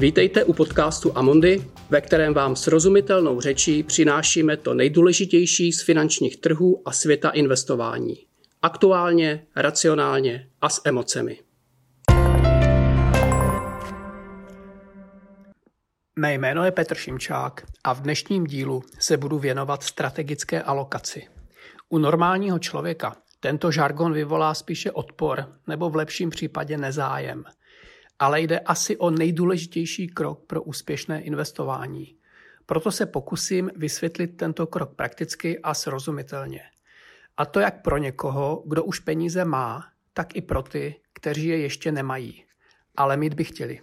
Vítejte u podcastu Amondy, ve kterém vám srozumitelnou řečí přinášíme to nejdůležitější z finančních trhů a světa investování. Aktuálně, racionálně a s emocemi. Mé jméno je Petr Šimčák a v dnešním dílu se budu věnovat strategické alokaci. U normálního člověka tento žargon vyvolá spíše odpor nebo v lepším případě nezájem – ale jde asi o nejdůležitější krok pro úspěšné investování. Proto se pokusím vysvětlit tento krok prakticky a srozumitelně. A to jak pro někoho, kdo už peníze má, tak i pro ty, kteří je ještě nemají, ale mít by chtěli.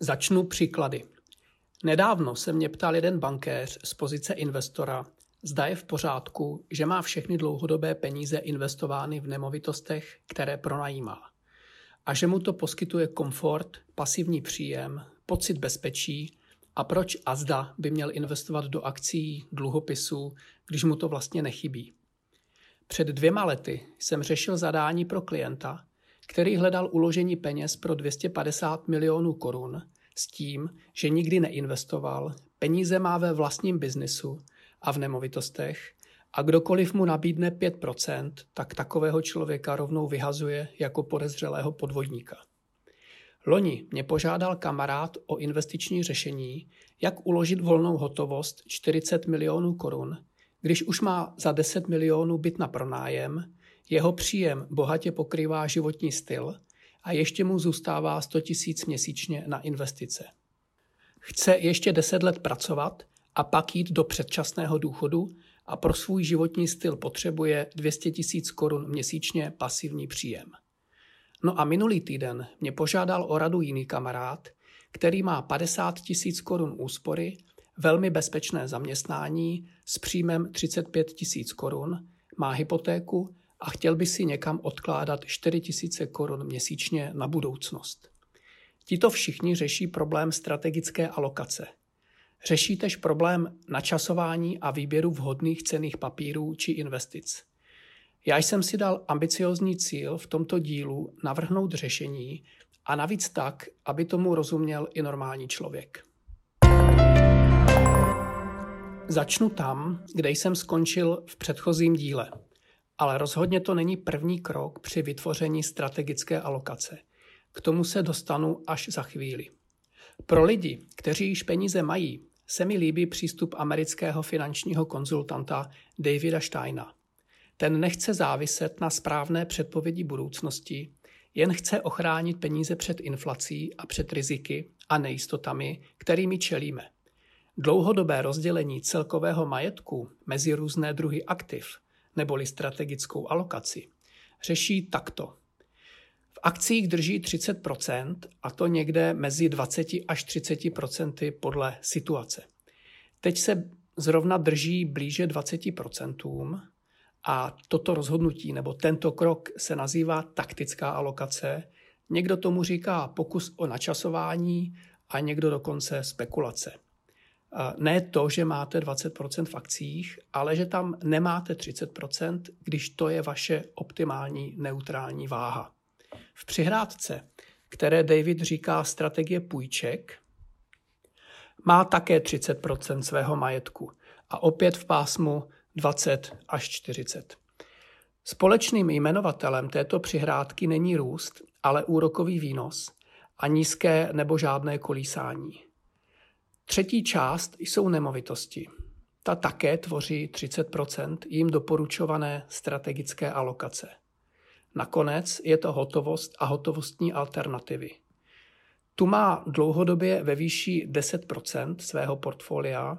Začnu příklady. Nedávno se mě ptal jeden bankéř z pozice investora, Zda je v pořádku, že má všechny dlouhodobé peníze investovány v nemovitostech, které pronajímá. A že mu to poskytuje komfort, pasivní příjem, pocit bezpečí a proč a zda by měl investovat do akcí, dluhopisů, když mu to vlastně nechybí. Před dvěma lety jsem řešil zadání pro klienta, který hledal uložení peněz pro 250 milionů korun s tím, že nikdy neinvestoval, peníze má ve vlastním biznisu a v nemovitostech a kdokoliv mu nabídne 5%, tak takového člověka rovnou vyhazuje jako podezřelého podvodníka. Loni mě požádal kamarád o investiční řešení, jak uložit volnou hotovost 40 milionů korun, když už má za 10 milionů byt na pronájem, jeho příjem bohatě pokrývá životní styl a ještě mu zůstává 100 tisíc měsíčně na investice. Chce ještě 10 let pracovat a pak jít do předčasného důchodu a pro svůj životní styl potřebuje 200 tisíc korun měsíčně pasivní příjem. No a minulý týden mě požádal o radu jiný kamarád, který má 50 tisíc korun úspory, velmi bezpečné zaměstnání s příjmem 35 tisíc korun, má hypotéku a chtěl by si někam odkládat 4 tisíce korun měsíčně na budoucnost. Tito všichni řeší problém strategické alokace – Řeší tež problém načasování a výběru vhodných cených papírů či investic. Já jsem si dal ambiciozní cíl v tomto dílu navrhnout řešení a navíc tak, aby tomu rozuměl i normální člověk. Začnu tam, kde jsem skončil v předchozím díle. Ale rozhodně to není první krok při vytvoření strategické alokace. K tomu se dostanu až za chvíli. Pro lidi, kteří již peníze mají, se mi líbí přístup amerického finančního konzultanta Davida Steina. Ten nechce záviset na správné předpovědi budoucnosti, jen chce ochránit peníze před inflací a před riziky a nejistotami, kterými čelíme. Dlouhodobé rozdělení celkového majetku mezi různé druhy aktiv neboli strategickou alokaci řeší takto. V akcích drží 30% a to někde mezi 20 až 30% podle situace. Teď se zrovna drží blíže 20% a toto rozhodnutí nebo tento krok se nazývá taktická alokace. Někdo tomu říká pokus o načasování a někdo dokonce spekulace. Ne to, že máte 20% v akcích, ale že tam nemáte 30%, když to je vaše optimální neutrální váha. V přihrádce, které David říká strategie půjček, má také 30% svého majetku a opět v pásmu 20 až 40. Společným jmenovatelem této přihrádky není růst, ale úrokový výnos a nízké nebo žádné kolísání. Třetí část jsou nemovitosti. Ta také tvoří 30% jim doporučované strategické alokace. Nakonec je to hotovost a hotovostní alternativy. Tu má dlouhodobě ve výši 10% svého portfolia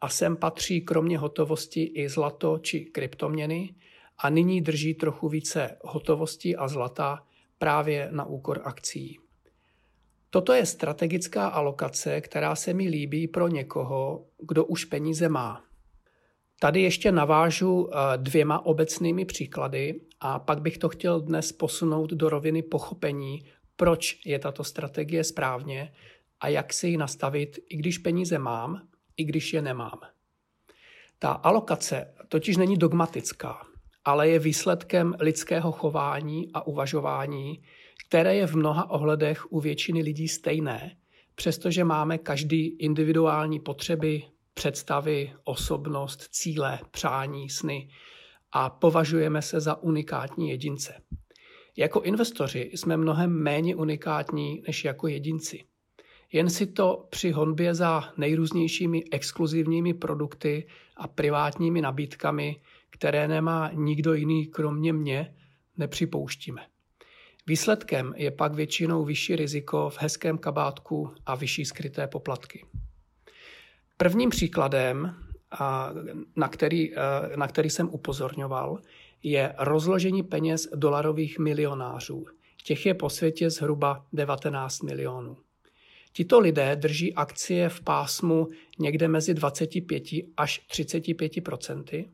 a sem patří kromě hotovosti i zlato či kryptoměny a nyní drží trochu více hotovosti a zlata právě na úkor akcí. Toto je strategická alokace, která se mi líbí pro někoho, kdo už peníze má. Tady ještě navážu eh, dvěma obecnými příklady a pak bych to chtěl dnes posunout do roviny pochopení, proč je tato strategie správně a jak si ji nastavit, i když peníze mám, i když je nemám. Ta alokace totiž není dogmatická, ale je výsledkem lidského chování a uvažování, které je v mnoha ohledech u většiny lidí stejné, přestože máme každý individuální potřeby, představy, osobnost, cíle, přání, sny a považujeme se za unikátní jedince. Jako investoři jsme mnohem méně unikátní než jako jedinci. Jen si to při honbě za nejrůznějšími exkluzivními produkty a privátními nabídkami, které nemá nikdo jiný kromě mě, nepřipouštíme. Výsledkem je pak většinou vyšší riziko v hezkém kabátku a vyšší skryté poplatky. Prvním příkladem, na který, na který jsem upozorňoval, je rozložení peněz dolarových milionářů. Těch je po světě zhruba 19 milionů. Tito lidé drží akcie v pásmu někde mezi 25 až 35 procenty.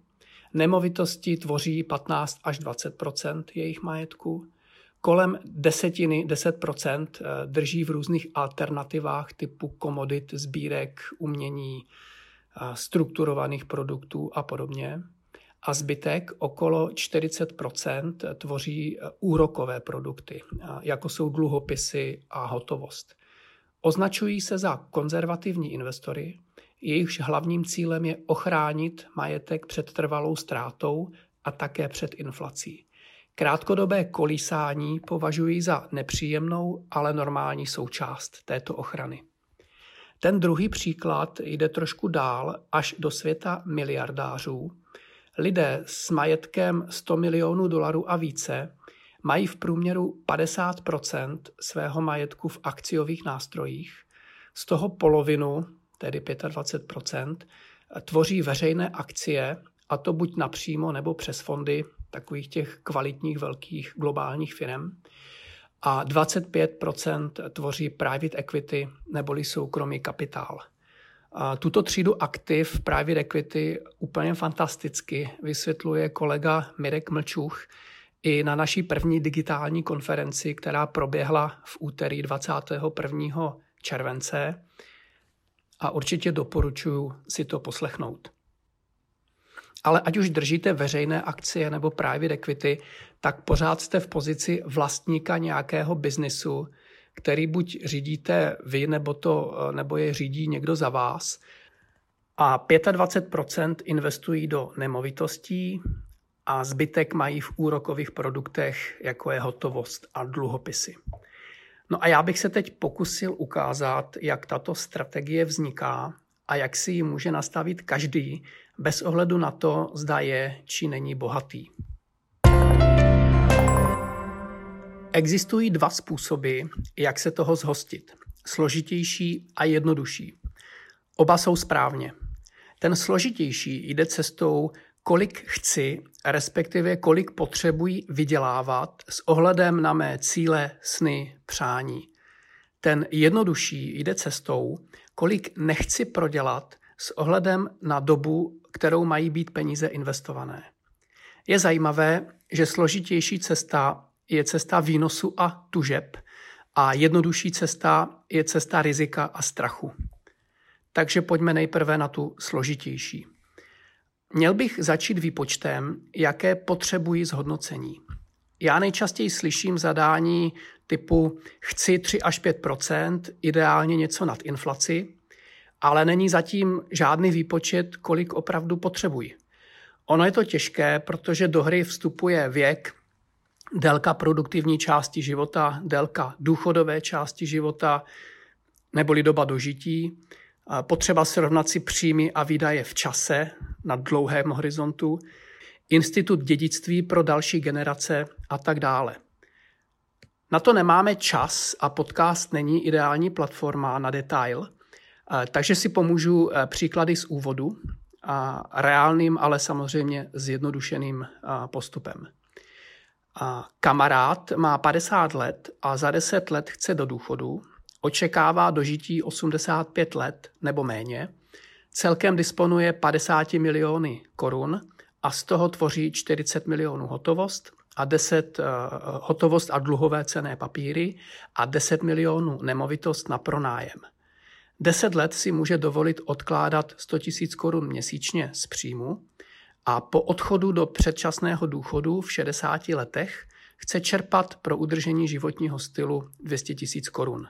Nemovitosti tvoří 15 až 20 jejich majetku. Kolem desetiny, 10 eh, drží v různých alternativách typu komodit, sbírek, umění, eh, strukturovaných produktů a podobně. A zbytek, okolo 40% tvoří eh, úrokové produkty, jako jsou dluhopisy a hotovost. Označují se za konzervativní investory, jejichž hlavním cílem je ochránit majetek před trvalou ztrátou a také před inflací. Krátkodobé kolísání považují za nepříjemnou, ale normální součást této ochrany. Ten druhý příklad jde trošku dál až do světa miliardářů. Lidé s majetkem 100 milionů dolarů a více mají v průměru 50% svého majetku v akciových nástrojích, z toho polovinu, tedy 25% tvoří veřejné akcie, a to buď napřímo nebo přes fondy takových těch kvalitních velkých globálních firm. A 25% tvoří private equity neboli soukromý kapitál. A tuto třídu aktiv private equity úplně fantasticky vysvětluje kolega Mirek Mlčuch, i na naší první digitální konferenci, která proběhla v úterý 21. července a určitě doporučuji si to poslechnout. Ale ať už držíte veřejné akcie nebo private equity, tak pořád jste v pozici vlastníka nějakého biznisu, který buď řídíte vy, nebo, to, nebo je řídí někdo za vás. A 25% investují do nemovitostí, a zbytek mají v úrokových produktech, jako je hotovost a dluhopisy. No a já bych se teď pokusil ukázat, jak tato strategie vzniká a jak si ji může nastavit každý, bez ohledu na to, zda je či není bohatý. Existují dva způsoby, jak se toho zhostit. Složitější a jednodušší. Oba jsou správně. Ten složitější jde cestou kolik chci, respektive kolik potřebuji vydělávat s ohledem na mé cíle, sny, přání. Ten jednodušší jde cestou, kolik nechci prodělat s ohledem na dobu, kterou mají být peníze investované. Je zajímavé, že složitější cesta je cesta výnosu a tužeb a jednodušší cesta je cesta rizika a strachu. Takže pojďme nejprve na tu složitější. Měl bych začít výpočtem, jaké potřebuji zhodnocení. Já nejčastěji slyším zadání typu chci 3 až 5% ideálně něco nad inflaci, ale není zatím žádný výpočet, kolik opravdu potřebuji. Ono je to těžké, protože do hry vstupuje věk, délka produktivní části života, délka důchodové části života, neboli doba dožití, potřeba srovnat si příjmy a výdaje v čase na dlouhém horizontu, institut dědictví pro další generace a tak dále. Na to nemáme čas a podcast není ideální platforma na detail, takže si pomůžu e, příklady z úvodu a reálným, ale samozřejmě zjednodušeným postupem. Kamarád má 50 let a za 10 let chce do důchodu očekává dožití 85 let nebo méně, celkem disponuje 50 miliony korun a z toho tvoří 40 milionů hotovost a 10 uh, eh, hotovost a dluhové cené papíry a 10 milionů nemovitost na pronájem. 10 let si může dovolit odkládat 100 000 korun měsíčně z příjmu a po odchodu do předčasného důchodu v 60 letech chce čerpat pro udržení životního stylu 200 tisíc korun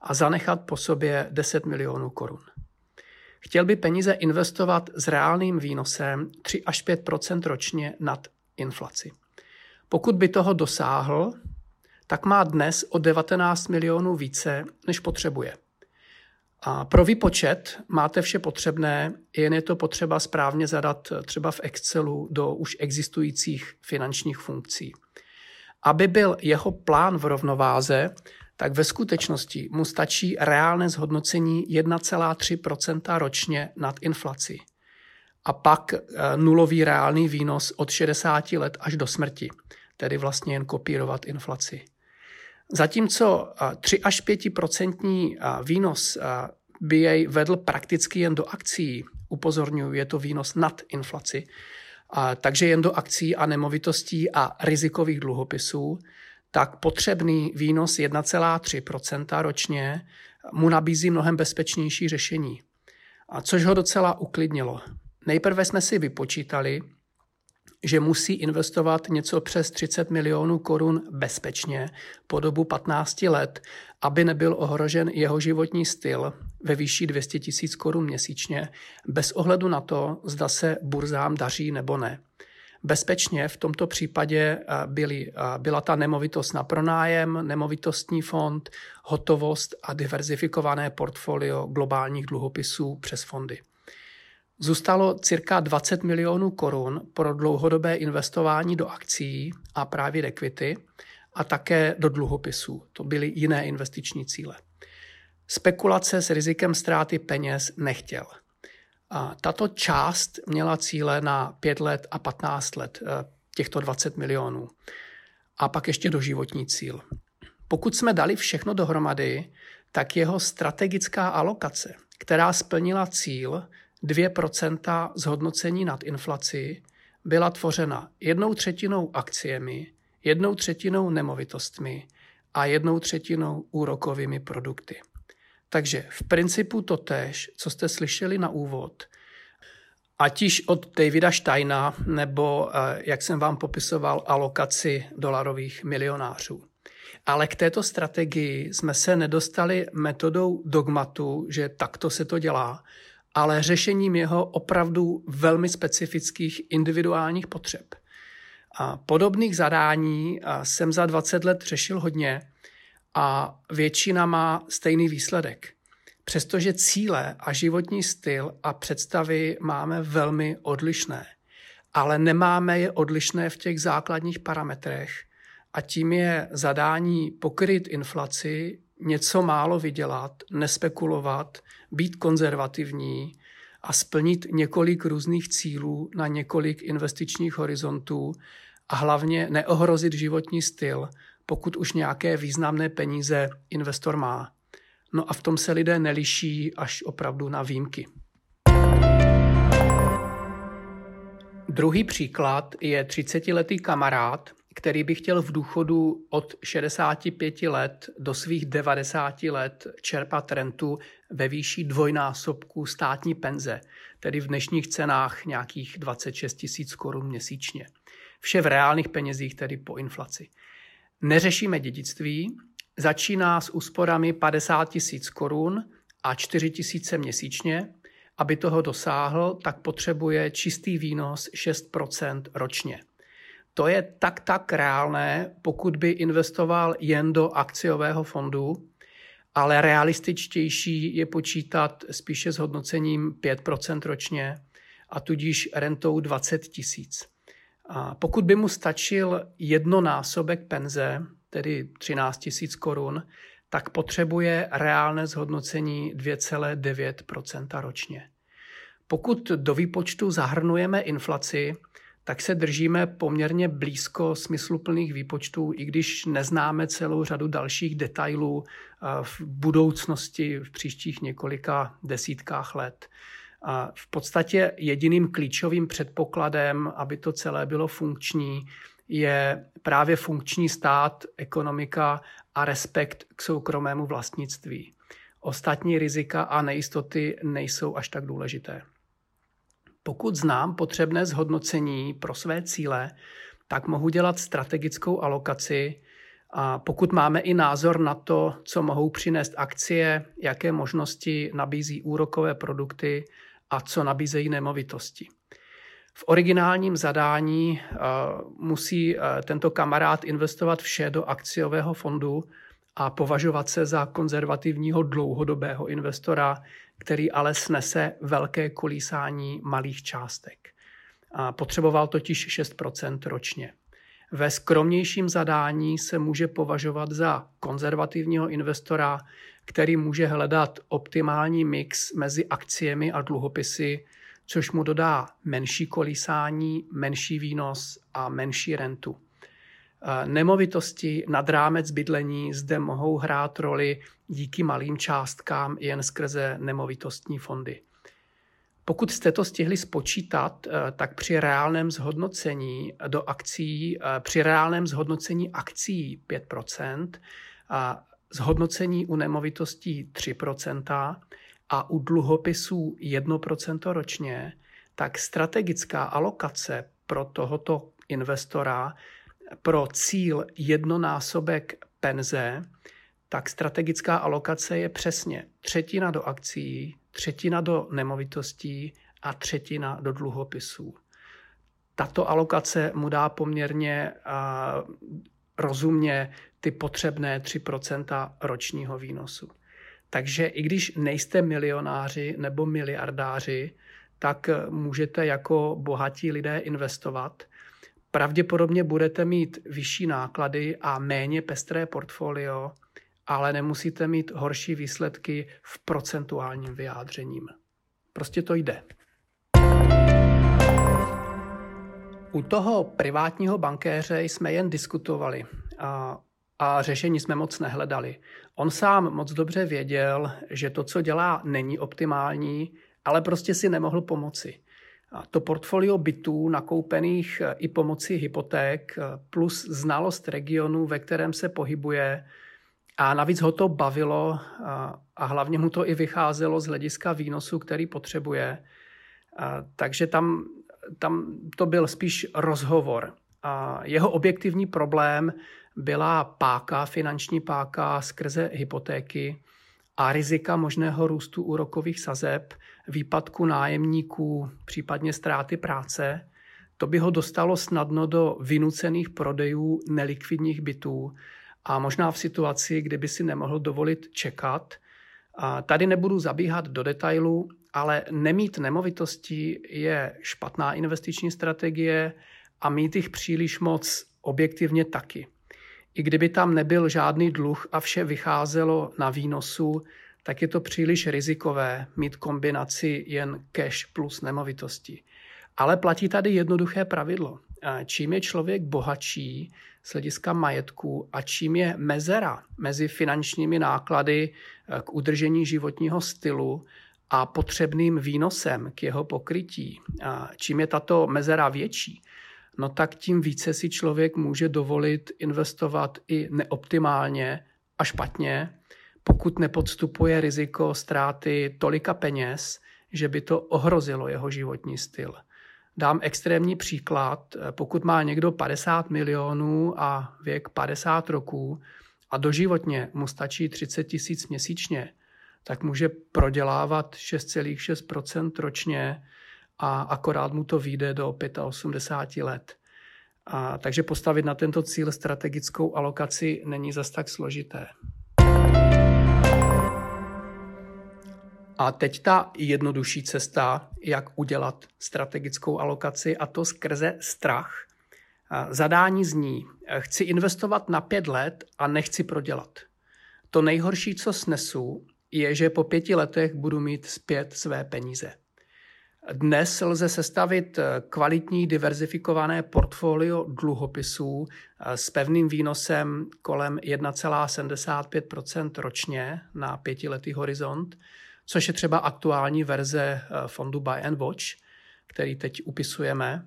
a zanechat po sobě 10 milionů korun. Chtěl by peníze investovat s reálným výnosem 3 až 5% ročně nad inflaci. Pokud by toho dosáhl, tak má dnes o 19 milionů více, než potřebuje. A pro výpočet máte vše potřebné, jen je to potřeba správně zadat třeba v Excelu do už existujících finančních funkcí. Aby byl jeho plán v rovnováze, tak ve skutečnosti mu stačí reálné zhodnocení 1,3% ročně nad inflací. A pak eh, nulový reálný výnos od 60 let až do smrti, tedy vlastně jen kopírovat inflaci. Zatímco 3 až 5% výnos by jej vedl prakticky jen do akcí, upozorňuji, je to výnos nad inflaci, takže jen do akcí a nemovitostí a rizikových dluhopisů, tak potřebný výnos 1,3% ročně mu nabízí mnohem bezpečnější řešení. A což ho docela uklidnilo. Nejprve jsme si vypočítali, že musí investovat něco přes 30 milionů korun bezpečně po dobu 15 let, aby nebyl ohrožen jeho životní styl ve výši 200 tisíc korun měsíčně, bez ohledu na to, zda se burzám daří nebo ne. Bezpečně v tomto případě eh, byly, eh, byla ta nemovitost na pronájem, nemovitostní fond, hotovost a diverzifikované portfolio globálních dluhopisů přes fondy. Zůstalo cirka 20 milionů korun pro dlouhodobé investování do akcí a právě equity a také do dluhopisů. To byly jiné investiční cíle. Spekulace s rizikem ztráty peněz nechtěl. A tato část měla cíle na 5 let a 15 let, eh, těchto 20 milionů. A pak ještě doživotní cíl. Pokud jsme dali všechno dohromady, tak jeho strategická alokace, která splnila cíl, 2% zhodnocení nad inflací byla tvořena jednou třetinou akciemi, jednou třetinou nemovitostmi a jednou třetinou úrokovými produkty. Takže v principu to tež, co jste slyšeli na úvod, ať již od Davida Steina, nebo, eh, jak jsem vám popisoval, alokaci dolarových milionářů. Ale k této strategii jsme se nedostali metodou dogmatu, že takto se to dělá, ale řešením jeho opravdu velmi specifických individuálních potřeb. A podobných zadání jsem za 20 let řešil hodně a většina má stejný výsledek. Přestože cíle a životní styl a představy máme velmi odlišné, ale nemáme je odlišné v těch základních parametrech a tím je zadání pokryt inflaci, něco málo vydělat, nespekulovat, být konzervativní a splnit několik různých cílů na několik investičních horizontů a hlavně neohrozit životní styl, pokud už nějaké významné peníze investor má. No a v tom se lidé neliší až opravdu na výjimky. Druhý příklad je 30-letý kamarád, který by chtěl v důchodu od 65 let do svých 90 let čerpat rentu ve výši dvojnásobku státní penze, tedy v dnešních cenách nějakých 26 tisíc korun měsíčně. Vše v reálných penězích, tedy po inflaci. Neřešíme dědictví, začíná s úsporami 50 tisíc korun a 4 tisíce měsíčně. Aby toho dosáhl, tak potřebuje čistý výnos 6% ročně. To je tak tak reálné, pokud by investoval jen do akciového fondu, ale realističtější je počítat spíše s hodnocením 5% ročně a tudíž rentou 20 tisíc. Pokud by mu stačil jednonásobek penze, tedy 13 tisíc korun, tak potřebuje reálné zhodnocení 2,9% ročně. Pokud do výpočtu zahrnujeme inflaci, tak se držíme poměrně blízko smysluplných výpočtů, i když neznáme celou řadu dalších detailů eh, v budoucnosti, v příštích několika desítkách let. A v podstatě jediným klíčovým předpokladem, aby to celé bylo funkční, je právě funkční stát, ekonomika a respekt k soukromému vlastnictví. Ostatní rizika a nejistoty nejsou až tak důležité. Pokud znám potřebné zhodnocení pro své cíle, tak mohu dělat strategickou alokaci. A pokud máme i názor na to, co mohou přinést akcie, jaké možnosti nabízí úrokové produkty a co nabízejí nemovitosti. V originálním zadání uh, musí uh, tento kamarád investovat vše do akciového fondu a považovat se za konzervativního dlouhodobého investora, který ale snese velké kolísání malých částek. A potřeboval totiž 6% ročně. Ve skromnějším zadání se může považovat za konzervativního investora, který může hledat optimální mix mezi akciemi a dluhopisy, což mu dodá menší kolísání, menší výnos a menší rentu. Nemovitosti nad rámec bydlení zde mohou hrát roli díky malým částkám jen skrze nemovitostní fondy. Pokud jste to stihli spočítat, eh, tak při reálném zhodnocení do akcí, eh, při reálném zhodnocení akcí 5%, a zhodnocení u nemovitostí 3% a u dluhopisů 1% ročně, tak strategická alokace pro tohoto investora pro cíl jednonásobek penze, tak strategická alokace je přesně třetina do akcí, třetina do nemovitostí a třetina do dluhopisů. Tato alokace mu dá poměrně uh, rozumně ty potřebné 3% ročního výnosu. Takže i když nejste milionáři nebo miliardáři, tak můžete jako bohatí lidé investovat Pravděpodobně budete mít vyšší náklady a méně pestré portfolio, ale nemusíte mít horší výsledky v procentuálním vyjádřením. Prostě to jde. U toho privátního bankéře jsme jen diskutovali a, a řešení jsme moc nehledali. On sám moc dobře věděl, že to, co dělá, není optimální, ale prostě si nemohl pomoci. To portfolio bytů nakoupených e, i pomocí hypoték e, plus znalost regionu, ve kterém se pohybuje a navíc ho to bavilo a hlavně mu to i vycházelo z hlediska výnosu, který potřebuje. Takže tam, tam to byl spíš rozhovor. A jeho objektivní problém byla páka, finanční páka skrze hypotéky, a rizika možného růstu úrokových sazeb, výpadku nájemníků, případně ztráty práce, to by ho dostalo snadno do vynucených prodejů nelikvidních bytů a možná v situaci, kdyby si nemohl dovolit čekat. A tady nebudu zabíhat do detailu, ale nemít nemovitostí je špatná investiční strategie a mít jich příliš moc objektivně taky. I kdyby tam nebyl žádný dluh a vše vycházelo na výnosu, tak je to příliš rizikové mít kombinaci jen cash plus nemovitosti. Ale platí tady jednoduché pravidlo. Čím je člověk bohatší z hlediska majetku a čím je mezera mezi finančními náklady eh, k udržení životního stylu a potřebným výnosem k jeho pokrytí, čím je tato mezera větší, no tak tím více si člověk může dovolit investovat i neoptimálně a špatně, pokud nepodstupuje riziko ztráty tolika peněz, že by to ohrozilo jeho životní styl. Dám extrémní příklad. Pokud má někdo 50 milionů a věk 50 roků a doživotně mu stačí 30 tisíc měsíčně, tak může prodělávat 6,6% ročně a akorát mu to vyjde do 85 let. A, takže postavit na tento cíl strategickou alokaci není zas tak složité. A teď ta jednodušší cesta, jak udělat strategickou alokaci, a to skrze strach. Zadání zní, chci investovat na pět let a nechci prodělat. To nejhorší, co snesu, je, že po pěti letech budu mít zpět své peníze. Dnes lze sestavit eh, kvalitní diverzifikované portfolio dluhopisů eh, s pevným výnosem kolem 1,75% ročně na pětiletý horizont, což je třeba aktuální verze eh, fondu Buy and Watch, který teď upisujeme.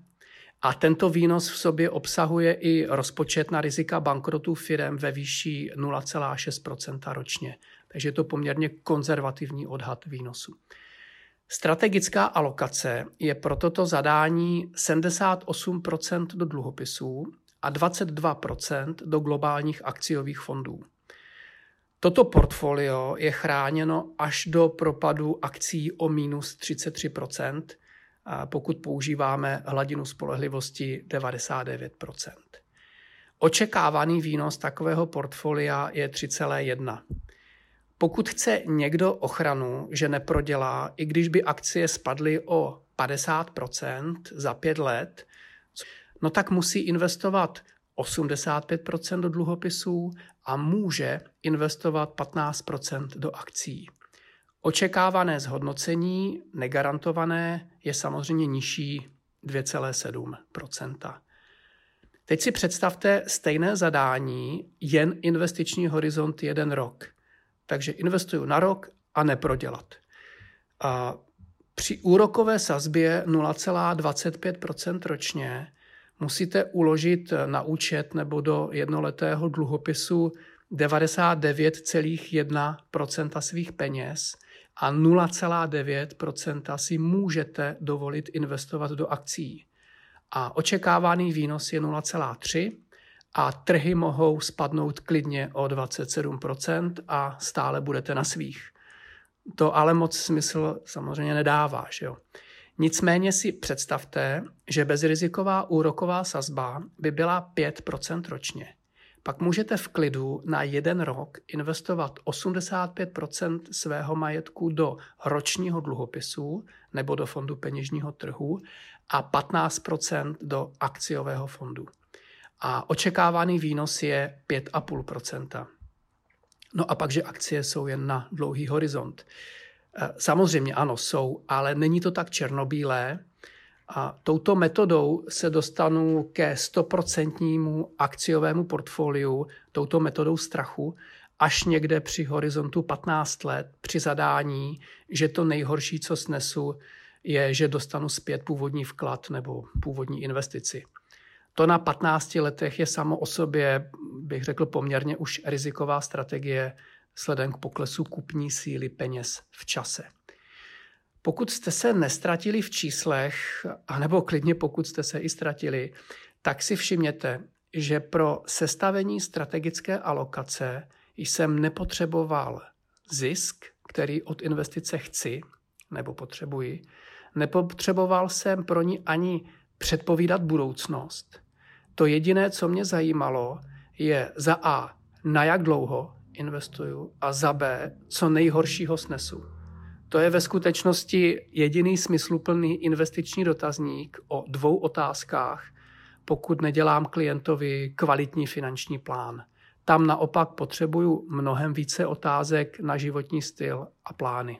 A tento výnos v sobě obsahuje i rozpočet na rizika bankrotů firm ve výši 0,6% ročně. Takže je to poměrně konzervativní odhad výnosu. Strategická alokace je pro toto zadání 78% do dluhopisů a 22% do globálních akciových fondů. Toto portfolio je chráněno až do propadu akcí o minus 33% pokud používáme hladinu spolehlivosti 99% Očekávaný výnos takového portfolia je 3,1. Pokud chce někdo ochranu, že neprodělá, i když by akcie spadly o 50% za pět let, no tak musí investovat 85% do dluhopisů a může investovat 15% do akcí. Očekávané zhodnocení, negarantované, je samozřejmě nižší 2,7% Teď si představte stejné zadání, jen investiční horizont jeden rok. Takže investuju na rok a neprodělat. A při úrokové sazbě 0,25% ročně musíte uložit na účet nebo do jednoletého dluhopisu 99,1% svých peněz a 0,9% si můžete dovolit investovat do akcí. A očekávaný výnos je 0,3 a trhy mohou spadnout klidně o 27% a stále budete na svých. To ale moc smysl samozřejmě nedává. Že jo? Nicméně si představte, že bezriziková úroková sazba by byla 5% ročně. Pak můžete v klidu na jeden rok investovat 85% svého majetku do ročního dluhopisu nebo do fondu peněžního trhu a 15% do akciového fondu. A očekávaný výnos je 5,5% No a pak, že akcie jsou jen na dlouhý horizont. E, samozřejmě ano, jsou, ale není to tak černobílé, a touto metodou se dostanu ke stoprocentnímu akciovému portfoliu, touto metodou strachu, až někde při horizontu 15 let, při zadání, že to nejhorší, co snesu, je, že dostanu zpět původní vklad nebo původní investici. To na 15 letech je samo o sobě, bych řekl, poměrně už riziková strategie sledem k poklesu kupní síly peněz v čase. Pokud jste se nestratili v číslech, anebo klidně pokud jste se i ztratili, tak si všimněte, že pro sestavení strategické alokace jsem nepotřeboval zisk, který od investice chci nebo potřebuji. Nepotřeboval jsem pro ní ani předpovídat budoucnost. To jediné, co mě zajímalo, je za A, na jak dlouho investuju a za B, co nejhoršího snesu. To je ve skutečnosti jediný smysluplný investiční dotazník o dvou otázkách, pokud nedělám klientovi kvalitní finanční plán. Tam naopak potřebuju mnohem více otázek na životní styl a plány.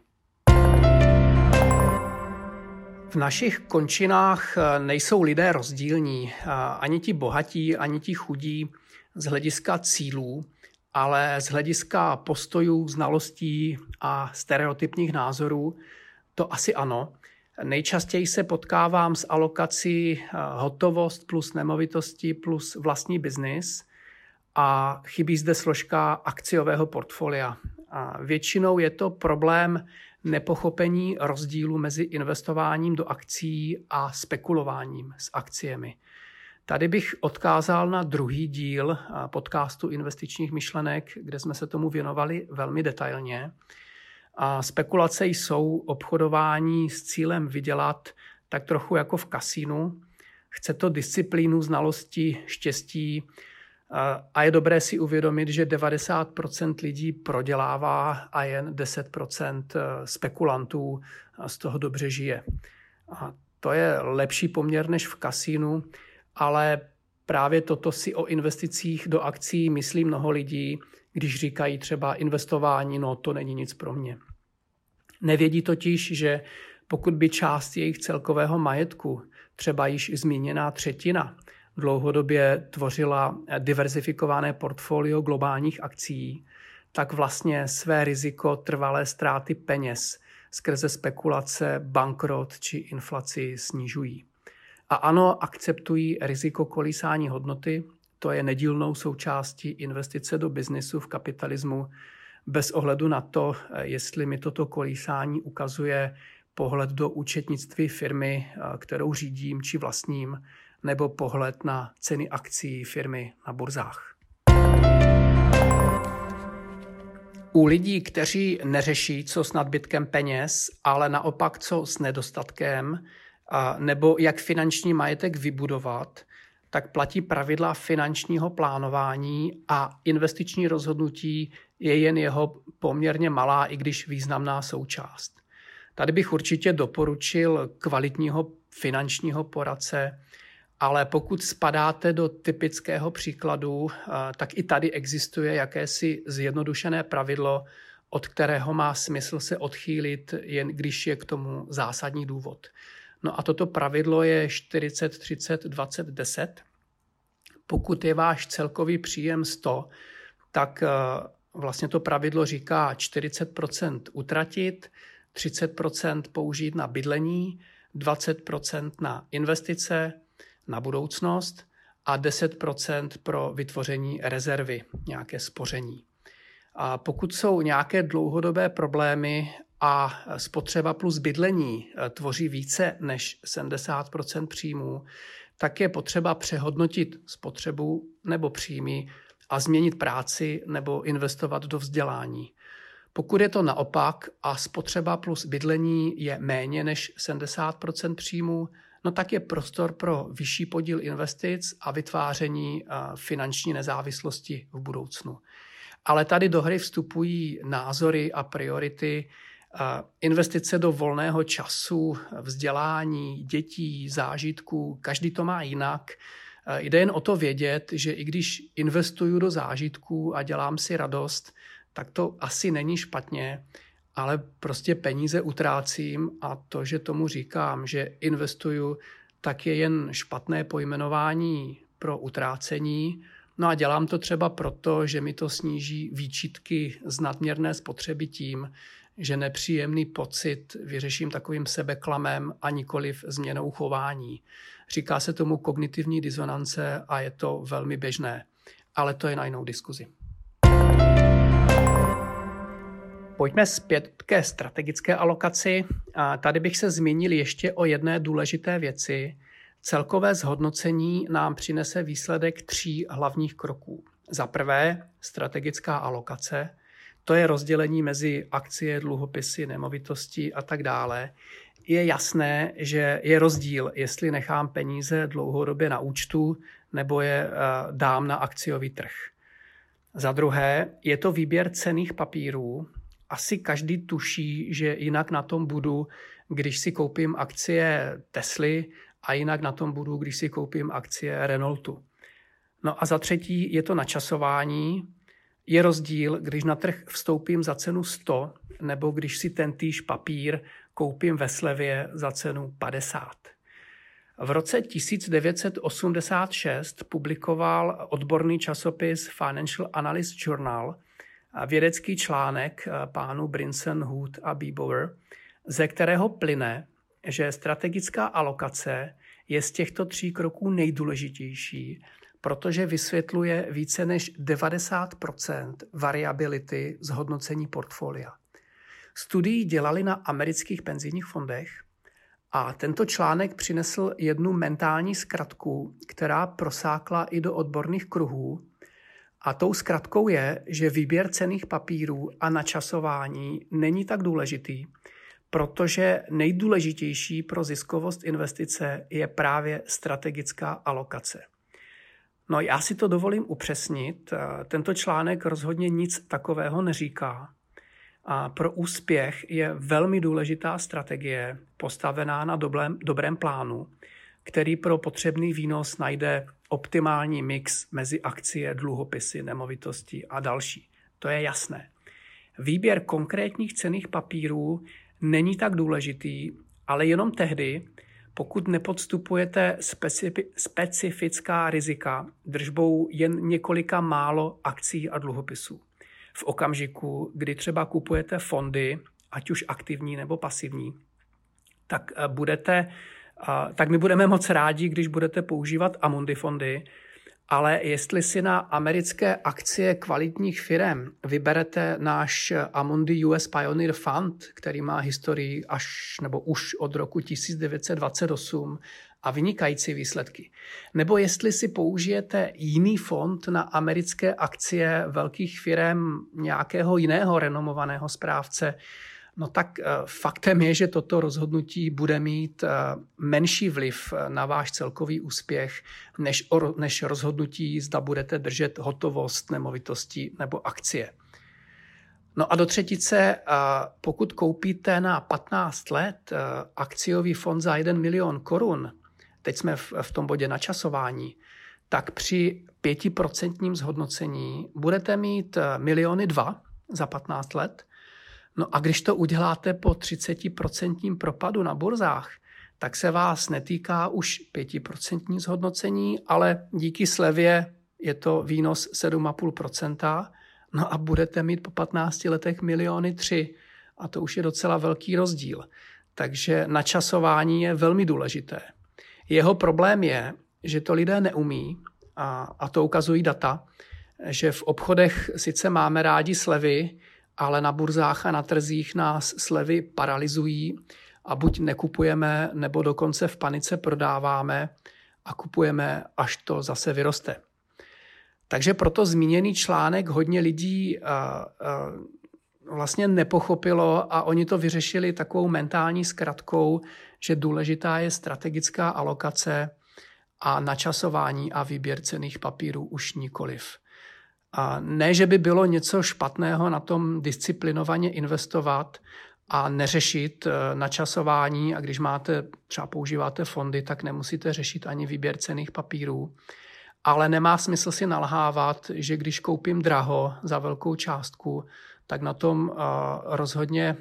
V našich končinách nejsou lidé rozdílní, ani ti bohatí, ani ti chudí z hlediska cílů ale z hlediska postojů, znalostí a stereotypních názorů to asi ano. Nejčastěji se potkávám s alokací eh, hotovost plus nemovitosti plus vlastní biznis a chybí zde složka akciového portfolia. A většinou je to problém nepochopení rozdílu mezi investováním do akcí a spekulováním s akciemi. Tady bych odkázal na druhý díl podcastu investičních myšlenek, kde jsme se tomu věnovali velmi detailně. A spekulace jsou obchodování s cílem vydělat tak trochu jako v kasínu. Chce to disciplínu, znalosti, štěstí a je dobré si uvědomit, že 90% lidí prodělává a jen 10% e, spekulantů z toho dobře žije. A to je lepší poměr než v kasínu ale právě toto si o investicích do akcí myslí mnoho lidí, když říkají třeba investování, no to není nic pro mě. Nevědí totiž, že pokud by část jejich celkového majetku, třeba již zmíněná třetina, dlouhodobě tvořila diverzifikované portfolio globálních akcí, tak vlastně své riziko trvalé ztráty peněz skrze spekulace, bankrot či inflaci snižují. A ano, akceptují riziko kolísání hodnoty, to je nedílnou součástí investice do biznisu v kapitalismu, bez ohledu na to, jestli mi toto kolísání ukazuje pohled do účetnictví firmy, kterou řídím či vlastním, nebo pohled na ceny akcí firmy na burzách. U lidí, kteří neřeší, co s nadbytkem peněz, ale naopak co s nedostatkem, nebo jak finanční majetek vybudovat, tak platí pravidla finančního plánování a investiční rozhodnutí je jen jeho poměrně malá, i když významná součást. Tady bych určitě doporučil kvalitního finančního poradce, ale pokud spadáte do typického příkladu, eh, tak i tady existuje jakési zjednodušené pravidlo, od kterého má smysl se odchýlit, jen když je k tomu zásadní důvod. No a toto pravidlo je 40, 30, 20, 10. Pokud je váš celkový příjem 100, tak eh, vlastně to pravidlo říká 40% utratit, 30% použít na bydlení, 20% na investice, na budoucnost a 10% pro vytvoření rezervy, nějaké spoření. A pokud jsou nějaké dlouhodobé problémy a spotřeba plus bydlení eh, tvoří více než 70% příjmů, tak je potřeba přehodnotit spotřebu nebo příjmy a změnit práci nebo investovat do vzdělání. Pokud je to naopak a spotřeba plus bydlení je méně než 70% příjmů, no tak je prostor pro vyšší podíl investic a vytváření eh, finanční nezávislosti v budoucnu. Ale tady do hry vstupují názory a priority Investice do volného času, vzdělání dětí, zážitků, každý to má jinak. Jde jen o to vědět, že i když investuju do zážitků a dělám si radost, tak to asi není špatně, ale prostě peníze utrácím a to, že tomu říkám, že investuju, tak je jen špatné pojmenování pro utrácení. No a dělám to třeba proto, že mi to sníží výčitky z nadměrné spotřeby tím, že nepříjemný pocit vyřeším takovým sebeklamem a nikoliv změnou chování. Říká se tomu kognitivní disonance a je to velmi běžné, ale to je na jinou diskuzi. Pojďme zpět ke strategické alokaci. A tady bych se zmínil ještě o jedné důležité věci. Celkové zhodnocení nám přinese výsledek tří hlavních kroků. Za prvé strategická alokace, to je rozdělení mezi akcie, dluhopisy, nemovitosti a tak dále. Je jasné, že je rozdíl, jestli nechám peníze dlouhodobě na účtu nebo je eh, dám na akciový trh. Za druhé, je to výběr cených papírů. Asi každý tuší, že jinak na tom budu, když si koupím akcie Tesly a jinak na tom budu, když si koupím akcie Renaultu. No a za třetí je to načasování. Je rozdíl, když na trh vstoupím za cenu 100, nebo když si ten týž papír koupím ve slevě za cenu 50. V roce 1986 publikoval odborný časopis Financial Analyst Journal vědecký článek pánu Brinson, Hood a Bebower, ze kterého plyne, že strategická alokace je z těchto tří kroků nejdůležitější protože vysvětluje více než 90% variability zhodnocení portfolia. Studii dělali na amerických penzijních fondech a tento článek přinesl jednu mentální zkratku, která prosákla i do odborných kruhů. A tou zkratkou je, že výběr cených papírů a načasování není tak důležitý, protože nejdůležitější pro ziskovost investice je právě strategická alokace. No já si to dovolím upřesnit. Tento článek rozhodně nic takového neříká. A pro úspěch je velmi důležitá strategie postavená na dobrém, dobrém plánu, který pro potřebný výnos najde optimální mix mezi akcie, dluhopisy, nemovitosti a další. To je jasné. Výběr konkrétních cených papírů není tak důležitý, ale jenom tehdy, pokud nepodstupujete specifická rizika držbou jen několika málo akcí a dluhopisů. V okamžiku, kdy třeba kupujete fondy, ať už aktivní nebo pasivní, tak eh, budete, tak my budeme moc rádi, když budete používat Amundi fondy ale jestli si na americké akcie kvalitních firm vyberete náš Amundi US Pioneer Fund, který má historii až nebo už od roku 1928 a vynikající výsledky. Nebo jestli si použijete jiný fond na americké akcie velkých firm nějakého jiného renomovaného správce, No tak eh, faktem je, že toto rozhodnutí bude mít eh, menší vliv eh, na váš celkový úspěch, než, rozhodnutí, zda budete držet hotovost, nemovitosti nebo akcie. No a do třetice, pokud koupíte na 15 let akciový fond za 1 milion korun, teď jsme v tom bodě načasování, tak při 5% zhodnocení budete mít miliony dva za 15 let No a když to uděláte po 30% propadu na burzách, tak se vás netýká už 5% zhodnocení, ale díky slevě je to výnos 7,5%. No a budete mít po 15 letech miliony 3. A to už je docela velký rozdíl. Takže načasování je velmi důležité. Jeho problém je, že to lidé neumí, a, a to ukazují data, že v obchodech sice máme rádi slevy, ale na burzách a na trzích nás slevy paralyzují a buď nekupujeme, nebo dokonce v panice prodáváme a kupujeme, až to zase vyroste. Takže proto zmíněný článek hodně lidí vlastně nepochopilo a oni to vyřešili takovou mentální zkratkou, že důležitá je strategická alokace a načasování a výběr cených papírů už nikoliv. A ne, že by bylo něco špatného na tom disciplinovaně investovat a neřešit eh, načasování a když máte, třeba používáte fondy, tak nemusíte řešit ani výběr cených papírů. Ale nemá smysl si nalhávat, že když koupím draho za velkou částku, tak na tom eh, rozhodně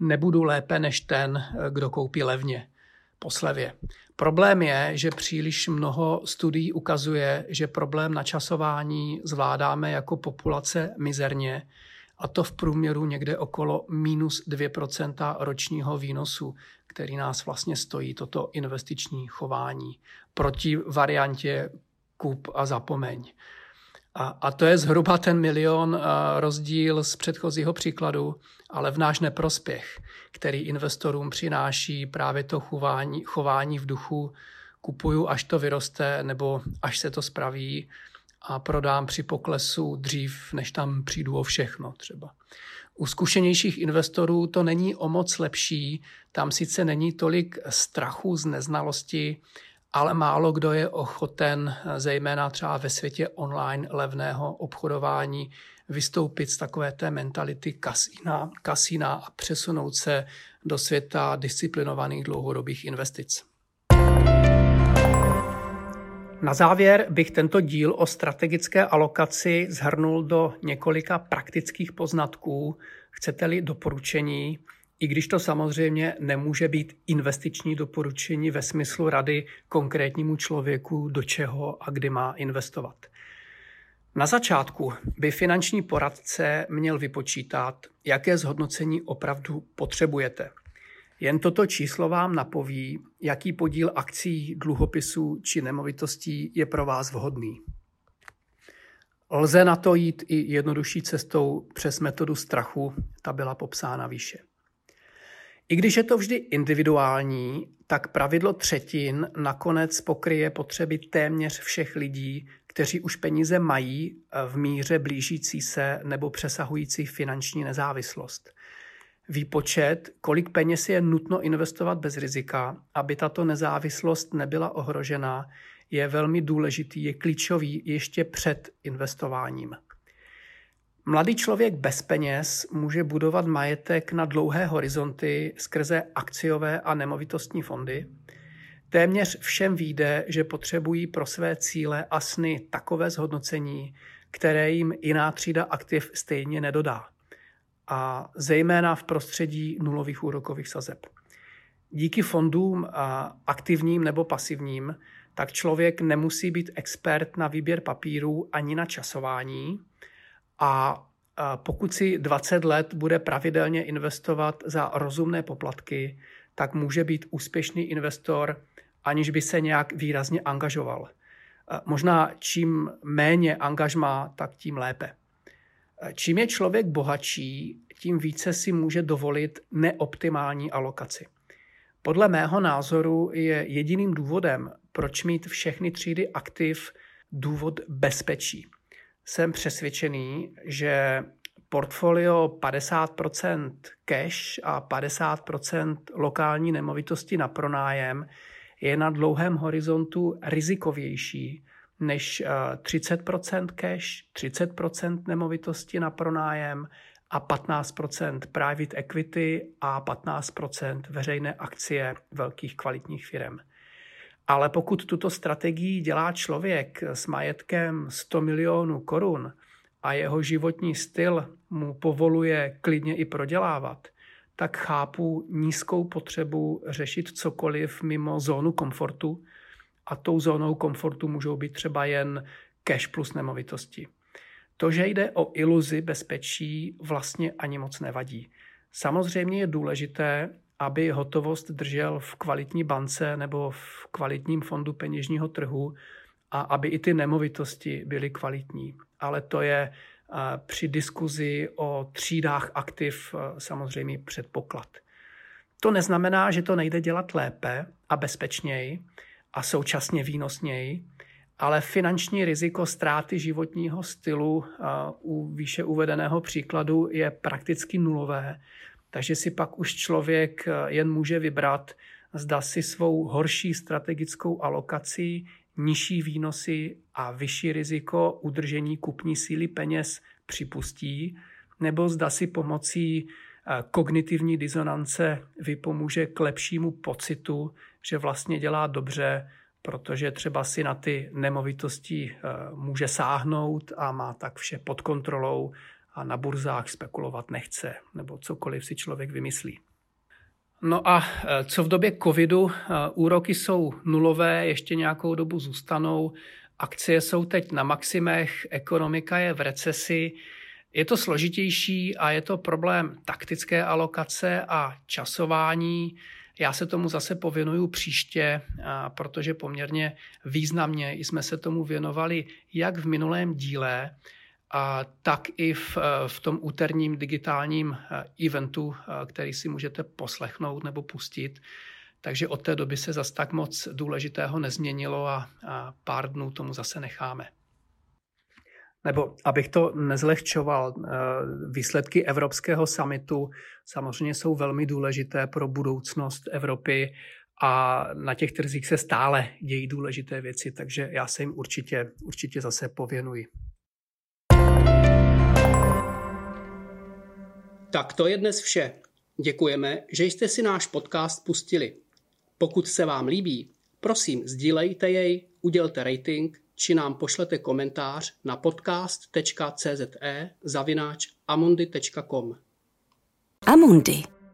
nebudu lépe než ten, eh, kdo koupí levně po slevě. Problém je, že příliš mnoho studií ukazuje, že problém načasování zvládáme jako populace mizerně, a to v průměru někde okolo minus 2% ročního výnosu, který nás vlastně stojí toto investiční chování proti variantě kup a zapomeň. A, a to je zhruba ten milion rozdíl z předchozího příkladu, ale v náš neprospěch, který investorům přináší právě to chování, chování v duchu kupuju, až to vyroste, nebo až se to spraví a prodám při poklesu dřív, než tam přijdu o všechno třeba. U zkušenějších investorů to není o moc lepší, tam sice není tolik strachu z neznalosti, ale málo kdo je ochoten, zejména třeba ve světě online levného obchodování, vystoupit z takové té mentality kasína, kasína a přesunout se do světa disciplinovaných dlouhodobých investic. Na závěr bych tento díl o strategické alokaci zhrnul do několika praktických poznatků, chcete-li doporučení, i když to samozřejmě nemůže být investiční doporučení ve smyslu rady konkrétnímu člověku, do čeho a kdy má investovat. Na začátku by finanční poradce měl vypočítat, jaké zhodnocení opravdu potřebujete. Jen toto číslo vám napoví, jaký podíl akcí, dluhopisů či nemovitostí je pro vás vhodný. Lze na to jít i jednodušší cestou přes metodu strachu, ta byla popsána výše. I když je to vždy individuální, tak pravidlo třetin nakonec pokryje potřeby téměř všech lidí, kteří už peníze mají v míře blížící se nebo přesahující finanční nezávislost. Výpočet, kolik peněz je nutno investovat bez rizika, aby tato nezávislost nebyla ohrožena, je velmi důležitý, je klíčový ještě před investováním. Mladý člověk bez peněz může budovat majetek na dlouhé horizonty skrze akciové a nemovitostní fondy. Téměř všem výjde, že potřebují pro své cíle a sny takové zhodnocení, které jim jiná třída aktiv stejně nedodá. A zejména v prostředí nulových úrokových sazeb. Díky fondům aktivním nebo pasivním, tak člověk nemusí být expert na výběr papírů ani na časování, a pokud si 20 let bude pravidelně investovat za rozumné poplatky, tak může být úspěšný investor, aniž by se nějak výrazně angažoval. Možná čím méně angažmá, tak tím lépe. Čím je člověk bohatší, tím více si může dovolit neoptimální alokaci. Podle mého názoru je jediným důvodem, proč mít všechny třídy aktiv, důvod bezpečí. Jsem přesvědčený, že portfolio 50% cash a 50% lokální nemovitosti na pronájem je na dlouhém horizontu rizikovější než 30% cash, 30% nemovitosti na pronájem a 15% private equity a 15% veřejné akcie velkých kvalitních firm. Ale pokud tuto strategii dělá člověk s majetkem 100 milionů korun a jeho životní styl mu povoluje klidně i prodělávat, tak chápu nízkou potřebu řešit cokoliv mimo zónu komfortu a tou zónou komfortu můžou být třeba jen cash plus nemovitosti. To, že jde o iluzi bezpečí, vlastně ani moc nevadí. Samozřejmě je důležité, aby hotovost držel v kvalitní bance nebo v kvalitním fondu peněžního trhu a aby i ty nemovitosti byly kvalitní. Ale to je eh, při diskuzi o třídách aktiv eh, samozřejmě předpoklad. To neznamená, že to nejde dělat lépe a bezpečněji a současně výnosněji, ale finanční riziko ztráty životního stylu u výše uvedeného příkladu je prakticky nulové, takže si pak už člověk jen může vybrat, zda si svou horší strategickou alokací, nižší výnosy a vyšší riziko udržení kupní síly peněz připustí, nebo zda si pomocí kognitivní disonance vypomůže k lepšímu pocitu, že vlastně dělá dobře protože třeba si na ty nemovitosti eh, může sáhnout a má tak vše pod kontrolou a na burzách spekulovat nechce, nebo cokoliv si člověk vymyslí. No a eh, co v době covidu? Eh, úroky jsou nulové, ještě nějakou dobu zůstanou, akcie jsou teď na maximech, ekonomika je v recesi, je to složitější a je to problém taktické alokace a časování. Já se tomu zase pověnuju příště, protože poměrně významně jsme se tomu věnovali jak v minulém díle, tak i v, v tom úterním digitálním eventu, který si můžete poslechnout nebo pustit. Takže od té doby se zas tak moc důležitého nezměnilo a, a pár dnů tomu zase necháme. Nebo abych to nezlehčoval, eh, výsledky Evropského samitu samozřejmě jsou velmi důležité pro budoucnost Evropy a na těch trzích se stále dějí důležité věci, takže já se jim určitě, určitě zase pověnuji. Tak to je dnes vše. Děkujeme, že jste si náš podcast pustili. Pokud se vám líbí, prosím sdílejte jej, udělte rating či nám pošlete komentář na podcast.cze zavináč amundi.com. Amundi.